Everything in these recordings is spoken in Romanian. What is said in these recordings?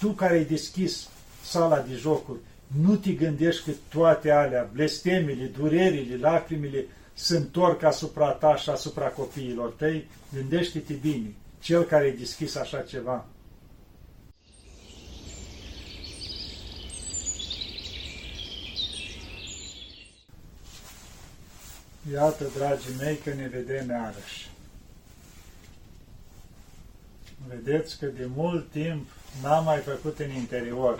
tu care ai deschis sala de jocuri, nu te gândești că toate alea, blestemele, durerile, lacrimile, se întorc asupra ta și asupra copiilor tăi? Gândește-te bine, cel care ai deschis așa ceva. Iată, dragii mei, că ne vedem iarăși. Vedeți că de mult timp n-am mai făcut în interior,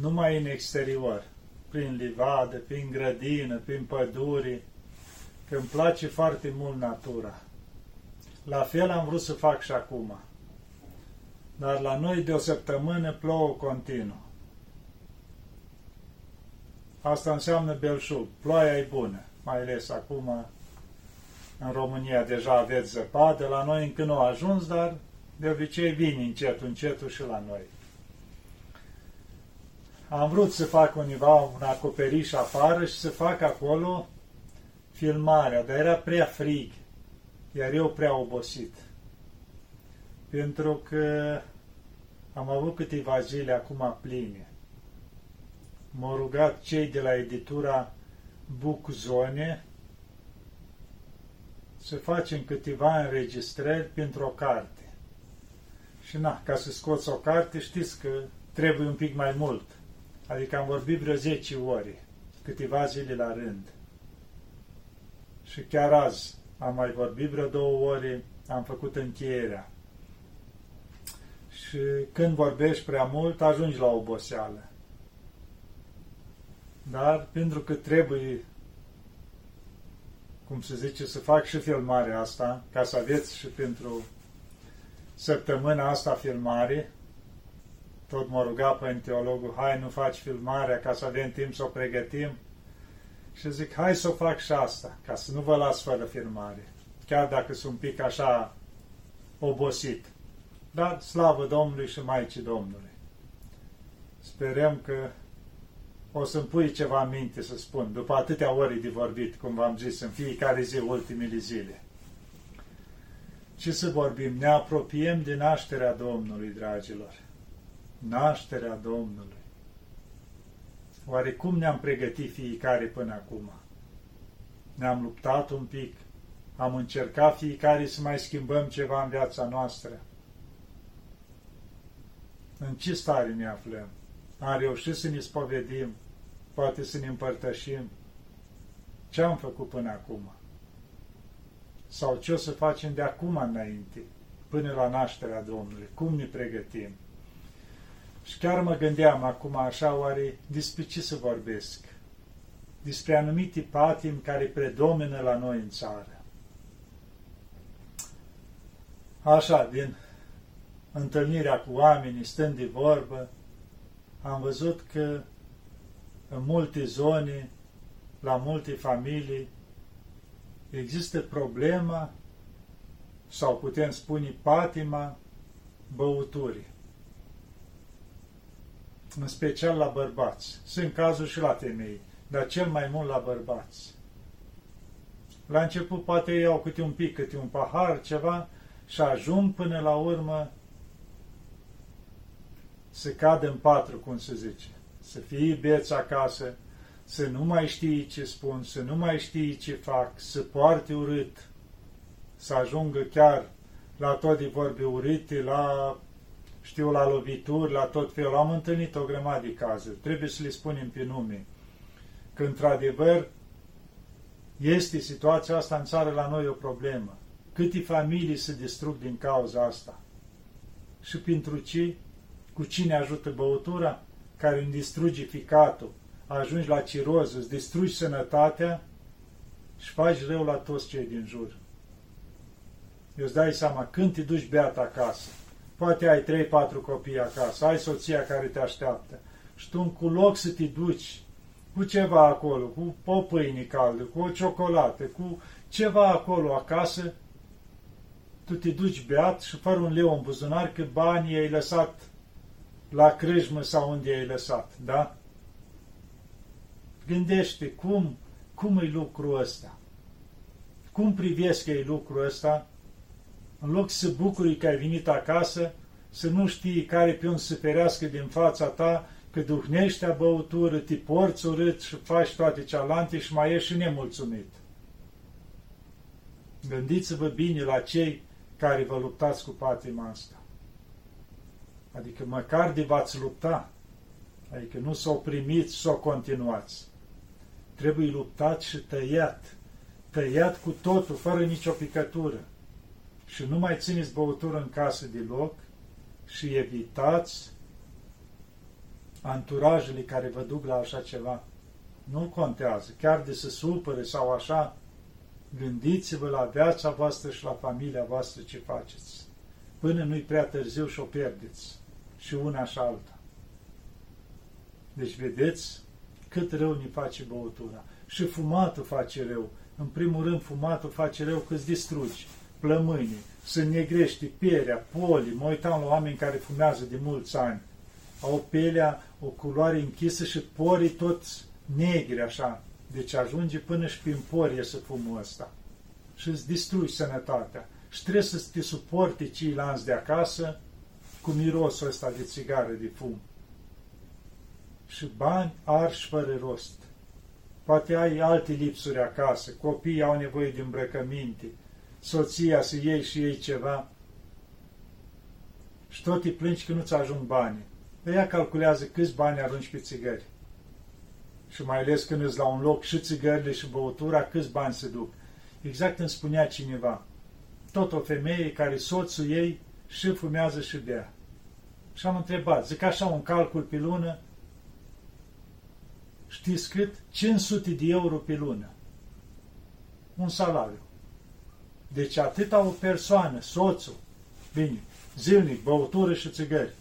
numai în exterior, prin livadă, prin grădină, prin păduri, că îmi place foarte mult natura. La fel am vrut să fac și acum. Dar la noi de o săptămână plouă continuu. Asta înseamnă belșug. Ploaia e bună, mai ales acum în România deja aveți zăpadă, la noi încă nu a ajuns, dar de obicei vin încet, încetul și la noi. Am vrut să fac univa un acoperiș afară și să fac acolo filmarea, dar era prea frig, iar eu prea obosit. Pentru că am avut câteva zile acum pline. M-au rugat cei de la editura Book Zone să facem câteva înregistrări pentru o carte. Și na, ca să scoți o carte, știți că trebuie un pic mai mult. Adică am vorbit vreo 10 ore, câteva zile la rând. Și chiar azi am mai vorbit vreo două ore, am făcut încheierea. Și când vorbești prea mult, ajungi la oboseală. Dar pentru că trebuie, cum se zice, să fac și filmarea asta, ca să aveți și pentru săptămâna asta filmare, tot mă ruga pe teologul, hai nu faci filmarea ca să avem timp să o pregătim. Și zic, hai să o fac și asta, ca să nu vă las fără filmare, chiar dacă sunt un pic așa obosit. Dar slavă Domnului și Maicii Domnului. Sperăm că o să-mi pui ceva minte să spun, după atâtea ore de vorbit, cum v-am zis, în fiecare zi, ultimele zile. Ce să vorbim? Ne apropiem de nașterea Domnului, dragilor. Nașterea Domnului. Oare cum ne-am pregătit fiecare până acum? Ne-am luptat un pic, am încercat fiecare să mai schimbăm ceva în viața noastră. În ce stare ne aflăm? Am reușit să ne spovedim, poate să ne împărtășim. Ce am făcut până acum? Sau ce o să facem de acum înainte, până la nașterea Domnului? Cum ne pregătim? Și chiar mă gândeam acum așa, oare despre ce să vorbesc? Despre anumite patimi care predomină la noi în țară. Așa, din întâlnirea cu oamenii, stând de vorbă, am văzut că în multe zone, la multe familii, există problema, sau putem spune patima, băuturii în special la bărbați. Sunt cazuri și la femei, dar cel mai mult la bărbați. La început poate iau câte un pic, câte un pahar, ceva, și ajung până la urmă să cadă în patru, cum se zice. Să fie beți acasă, să nu mai știi ce spun, să nu mai știi ce fac, să poarte urât, să ajungă chiar la tot de vorbe urâte, la știu, la lovituri, la tot felul. Am întâlnit o grămadă de cazuri. Trebuie să le spunem pe nume. Că, într-adevăr, este situația asta în țară la noi o problemă. Câte familii se distrug din cauza asta? Și pentru ce? Cu cine ajută băutura? Care îmi distruge ficatul, ajungi la ciroză, îți distrugi sănătatea și faci rău la toți cei din jur. Eu îți dai seama, când te duci beat acasă, Poate ai 3-4 copii acasă, ai soția care te așteaptă și tu cu loc să te duci cu ceva acolo, cu o pâine caldă, cu o ciocolată, cu ceva acolo acasă, tu te duci beat și fără un leu în buzunar că banii ai lăsat la crâjmă sau unde ai lăsat, da? Gândește cum, cum e lucrul ăsta? Cum privesc ei lucrul ăsta? În loc să bucuri că ai venit acasă, să nu știi care pe un să ferească din fața ta, că duhnește băutură, te porți urât și faci toate cealante și mai ești și nemulțumit. Gândiți-vă bine la cei care vă luptați cu patima asta. Adică măcar de v-ați lupta, adică nu s-o primiți, s-o continuați. Trebuie luptat și tăiat, tăiat cu totul, fără nicio picătură. Și nu mai țineți băutură în casă deloc și evitați anturajele care vă duc la așa ceva. Nu contează, chiar de să supere sau așa, gândiți-vă la viața voastră și la familia voastră ce faceți. Până nu-i prea târziu și o pierdeți. Și una și alta. Deci vedeți cât rău ne face băutura. Și fumatul face rău. În primul rând, fumatul face rău că îți distrugi plămânii, să negrești pierea, poli. Mă uitam la oameni care fumează de mulți ani. Au pelea o culoare închisă și porii toți negri, așa. Deci ajunge până și prin porie să fumul ăsta. Și îți distrugi sănătatea. Și trebuie să te suporte ceilalți de acasă cu mirosul ăsta de țigară, de fum. Și bani arși fără rost. Poate ai alte lipsuri acasă, copiii au nevoie de îmbrăcăminte, soția să iei și ei ceva și tot îi plângi că nu-ți ajung bani. Ea calculează câți bani arunci pe țigări. Și mai ales când îți la un loc și țigările și băutura, câți bani se duc. Exact îmi spunea cineva. Tot o femeie care soțul ei și fumează și bea. Și am întrebat, zic așa un calcul pe lună, știți cât? 500 de euro pe lună. Un salariu. Deci atâta o persoană, soțul, bine, zilnic, băutură și țigări,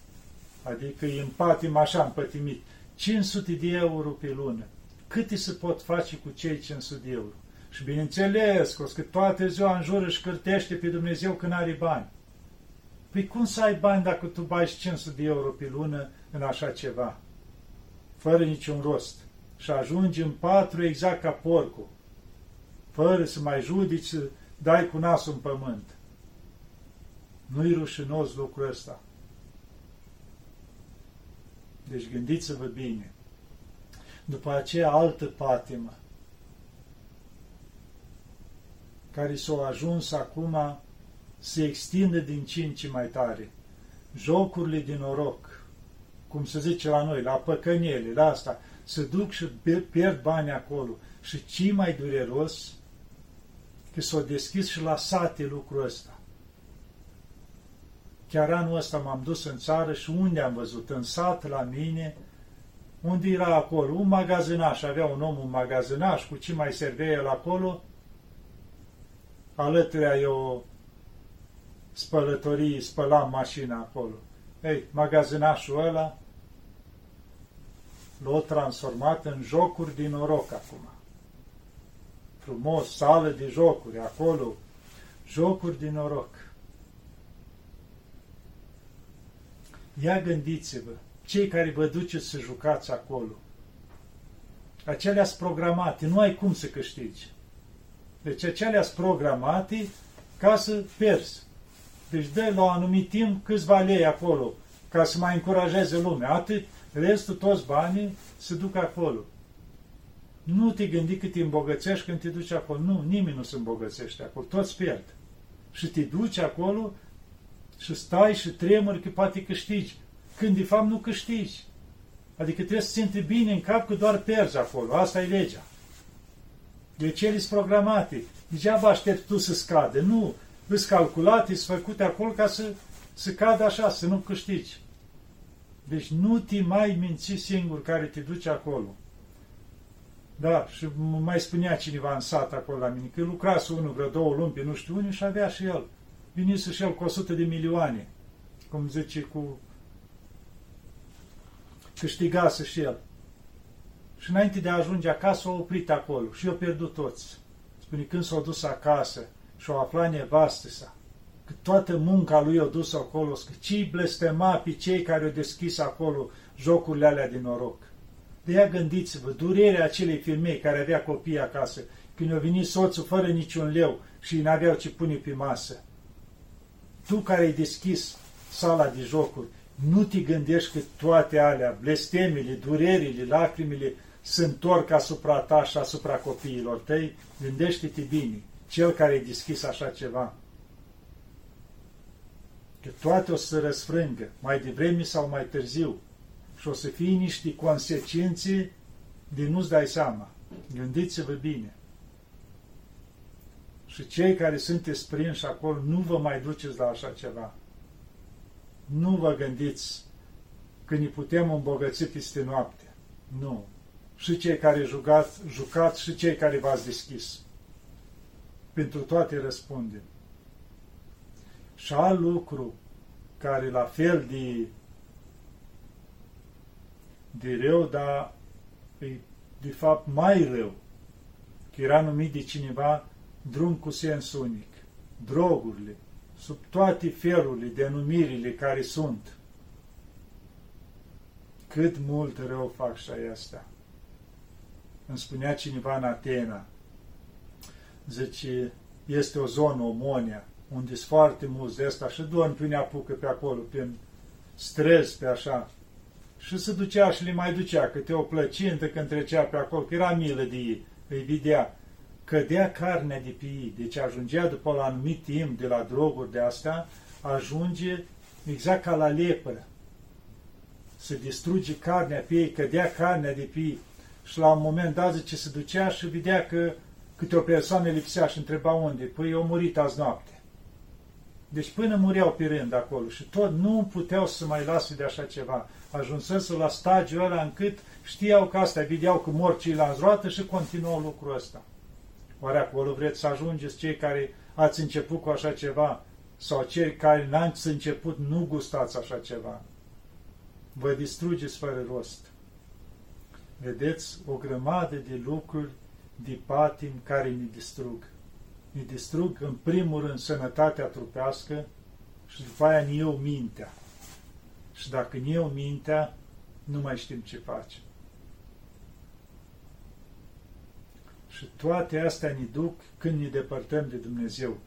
adică e în patim așa împătimit, 500 de euro pe lună. Câte se pot face cu cei 500 de euro? Și bineînțeles, că toate ziua în jur își cârtește pe Dumnezeu când are bani. Păi cum să ai bani dacă tu bagi 500 de euro pe lună în așa ceva? Fără niciun rost. Și ajungi în patru exact ca porcul. Fără să mai judici, să dai cu nasul în pământ. Nu-i rușinos lucrul ăsta. Deci gândiți-vă bine. După aceea altă patimă, care s-a ajuns acum se extinde din ce în ce mai tare. Jocurile din noroc, cum se zice la noi, la păcăniele, la asta, se duc și pierd bani acolo. Și ce mai dureros, că s-a deschis și la sate lucrul ăsta. Chiar anul ăsta m-am dus în țară și unde am văzut? În sat, la mine, unde era acolo? Un magazinaș, avea un om un magazinaș, cu ce mai servea el acolo? Alături e o spălătorie, spălam mașina acolo. Ei, magazinașul ăla l-a transformat în jocuri din noroc acum frumos, sală de jocuri, acolo, jocuri din noroc. Ia gândiți-vă, cei care vă duceți să jucați acolo, acelea sunt programate, nu ai cum să câștigi. Deci acelea sunt programate ca să pierzi. Deci dă la un anumit timp câțiva lei acolo, ca să mai încurajeze lumea. Atât, restul, toți banii se duc acolo. Nu te gândi că te îmbogățești când te duci acolo. Nu, nimeni nu se îmbogățește acolo. Toți pierd. Și te duci acolo și stai și tremuri că poate câștigi. Când de fapt nu câștigi. Adică trebuie să ți bine în cap că doar pierzi acolo. Asta e legea. Deci ele sunt programate. Degeaba aștept tu să scade. Nu. Sunt calculate, sunt făcute acolo ca să, să cadă așa, să nu câștigi. Deci nu te mai minți singur care te duci acolo. Da, și mai spunea cineva în sat acolo la mine, că lucrase unul vreo două luni pe nu știu unde și avea și el. Vinise și el cu 100 de milioane, cum zice, cu... câștigase și el. Și înainte de a ajunge acasă, a oprit acolo și i-a pierdut toți. Spune, când s-a dus acasă și a aflat nevastă sa, că toată munca lui a dus acolo, că ce blestema pe cei care au deschis acolo jocurile alea din noroc. De ea gândiți-vă, durerea acelei femei care avea copii acasă, când a venit soțul fără niciun leu și n-aveau ce pune pe masă. Tu care ai deschis sala de jocuri, nu te gândești că toate alea, blestemele, durerile, lacrimile, se întorc asupra ta și asupra copiilor tăi, gândește-te bine, cel care e deschis așa ceva. Că toate o să se răsfrângă, mai devreme sau mai târziu, și o să fie niște consecințe din nu-ți dai seama. Gândiți-vă bine. Și cei care sunteți prinși acolo, nu vă mai duceți la așa ceva. Nu vă gândiți că ne putem îmbogăți peste noapte. Nu. Și cei care jucați, jucați și cei care v-ați deschis. Pentru toate răspundem. Și alt lucru care la fel de, de rău, dar e de fapt mai rău, că era numit de cineva drum cu sens unic. Drogurile, sub toate felurile, denumirile care sunt. Cât mult rău fac și astea. Îmi spunea cineva în Atena, zice, este o zonă, Omonia, unde sunt foarte mulți de asta și doar nu ne apucă pe acolo, prin stres, pe așa. Și se ducea și le mai ducea câte o plăcintă când trecea pe acolo, că era milă de ei, îi vedea. Cădea carnea de pe ei, deci ajungea după la anumit timp de la droguri de astea, ajunge exact ca la lepră. Se distruge carnea pe ei, cădea carnea de pe ei. Și la un moment dat zice, se ducea și vedea că câte o persoană lipsea și întreba unde. Păi au murit azi noapte. Deci până mureau pe rând acolo și tot nu puteau să mai lase de așa ceva. Ajunsese la stadiul ăla încât știau că asta, vedeau că mor cei la zroată și continuau lucrul ăsta. Oare acolo vreți să ajungeți cei care ați început cu așa ceva sau cei care n-ați început nu gustați așa ceva? Vă distrugeți fără rost. Vedeți o grămadă de lucruri de patim care ne distrug ne distrug în primul rând sănătatea trupească și după aia ne iau mintea. Și dacă ne iau mintea, nu mai știm ce facem. Și toate astea ne duc când ne depărtăm de Dumnezeu.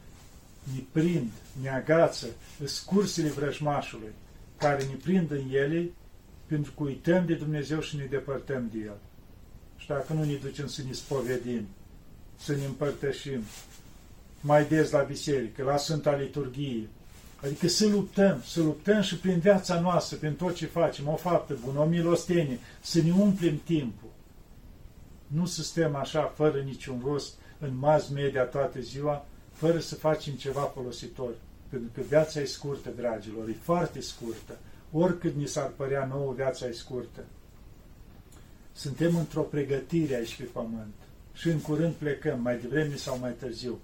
Ne prind, ne agață, scursele vrăjmașului, care ne prind în ele pentru că uităm de Dumnezeu și ne depărtăm de El. Și dacă nu ne ducem să ne spovedim, să ne împărtășim, mai des la biserică, la Sfânta Liturghie. Adică să luptăm, să luptăm și prin viața noastră, prin tot ce facem, o faptă bună, o milostenie, să ne umplem timpul. Nu să stăm așa, fără niciun rost, în mass media toată ziua, fără să facem ceva folositor. Pentru că viața e scurtă, dragilor, e foarte scurtă. Oricât ni s-ar părea nouă, viața e scurtă. Suntem într-o pregătire aici pe pământ și în curând plecăm, mai devreme sau mai târziu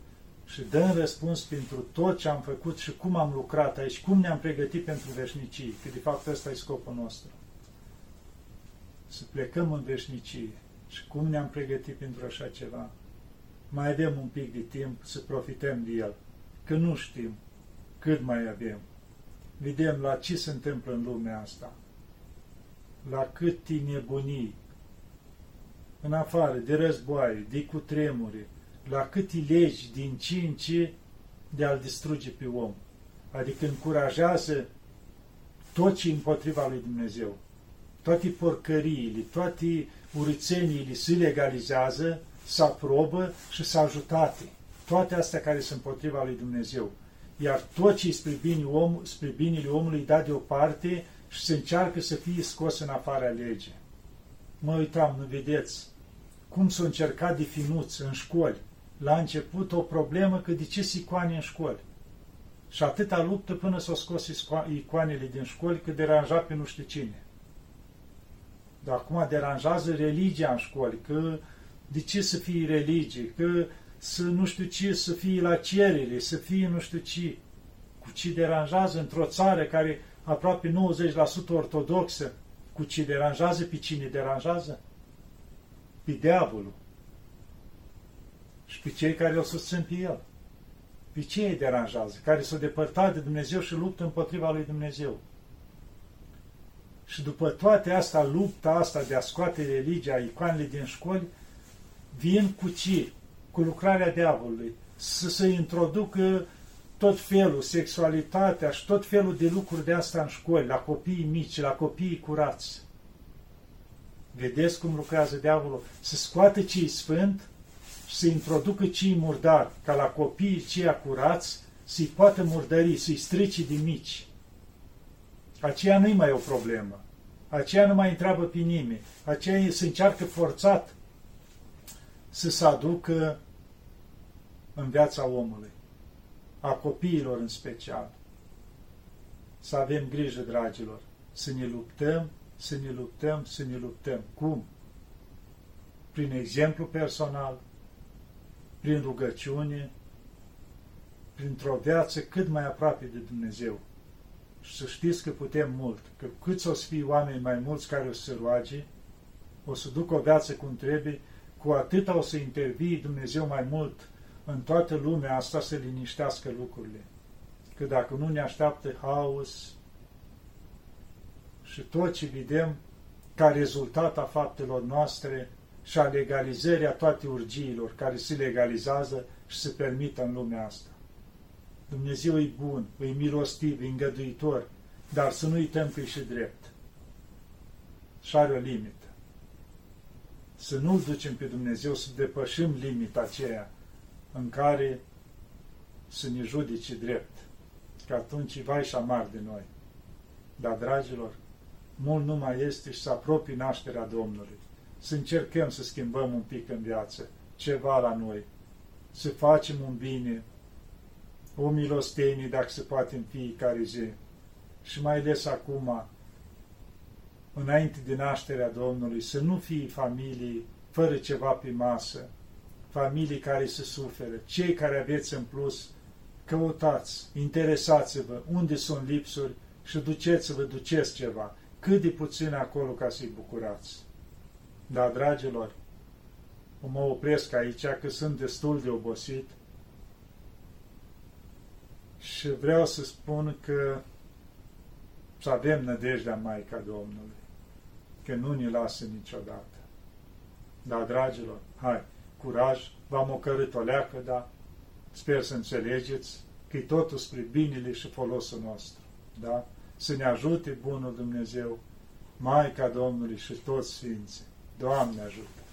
și dăm răspuns pentru tot ce am făcut și cum am lucrat aici, cum ne-am pregătit pentru veșnicie, că de fapt ăsta e scopul nostru. Să plecăm în veșnicie și cum ne-am pregătit pentru așa ceva. Mai avem un pic de timp să profităm de el, că nu știm cât mai avem. Vedem la ce se întâmplă în lumea asta, la cât nebunii, în afară de războaie, de cutremure, la câte legi din ce în ce de a-l distruge pe om. Adică încurajează tot ce împotriva lui Dumnezeu. Toate porcăriile, toate urățeniile se legalizează, se aprobă și se ajutate. Toate astea care sunt împotriva lui Dumnezeu. Iar tot ce spre, bine om, spre binele omului da deoparte și se încearcă să fie scos în afara legii. Mă uitam, nu vedeți, cum s-a încercat de finuți în școli, la început o problemă că de ce icoane în școli. Și atâta luptă până s-au scos icoanele din școli că deranja pe nu știu cine. Dar acum deranjează religia în școli, că de ce să fie religie, că să nu știu ce, să fie la cerere, să fie nu știu ce. Cu ce deranjează într-o țară care aproape 90% ortodoxă, cu ce deranjează, pe cine deranjează? Pe diavolul și pe cei care îl susțin pe el. Pe ce îi deranjează? Care s-au depărtat de Dumnezeu și luptă împotriva lui Dumnezeu. Și după toate asta, lupta asta de a scoate religia, icoanele din școli, vin cu ce? Cu lucrarea diavolului. Să se introducă tot felul, sexualitatea și tot felul de lucruri de asta în școli, la copiii mici, la copiii curați. Vedeți cum lucrează diavolul? Să scoată cei sfânt și să introducă cei murdari, ca la copiii cei curați să-i poată murdări, să-i strici din mici. Aceea nu-i mai o problemă. Aceea nu mai întreabă pe nimeni. Aceea se încearcă forțat să se aducă în viața omului, a copiilor în special. Să avem grijă, dragilor, să ne luptăm, să ne luptăm, să ne luptăm. Cum? Prin exemplu personal, prin rugăciune, printr-o viață cât mai aproape de Dumnezeu. Și să știți că putem mult, că cât o să fie oameni mai mulți care o să se roage, o să ducă o viață cum trebuie, cu atâta o să intervii Dumnezeu mai mult în toată lumea asta să liniștească lucrurile. Că dacă nu ne așteaptă haos și tot ce vedem ca rezultat a faptelor noastre și a legalizării a toate urgiilor care se legalizează și se permită în lumea asta. Dumnezeu e bun, e milostiv, e îngăduitor, dar să nu uităm că e și drept. Și are o limită. Să nu-L ducem pe Dumnezeu să depășim limita aceea în care să ne judece drept, că atunci vai și amar de noi. Dar, dragilor, mult nu mai este și să apropii nașterea Domnului. Să încercăm să schimbăm un pic în viață, ceva la noi, să facem un bine, o milostenie, dacă se poate, în fiecare zi. Și mai ales acum, înainte de nașterea Domnului, să nu fie familii fără ceva pe masă, familii care se suferă, cei care aveți în plus, căutați, interesați-vă unde sunt lipsuri și duceți-vă, duceți ceva, cât de puțin acolo ca să-i bucurați. Dar, dragilor, mă opresc aici, că sunt destul de obosit, și vreau să spun că să avem nădejdea Maica Domnului, că nu ne lasă niciodată. Da, dragilor, hai, curaj, v-am ocărât o leacă, da, sper să înțelegeți că e totul spre binele și folosul nostru, da? Să ne ajute Bunul Dumnezeu, Maica Domnului și toți Sfinții. Doamne ajută!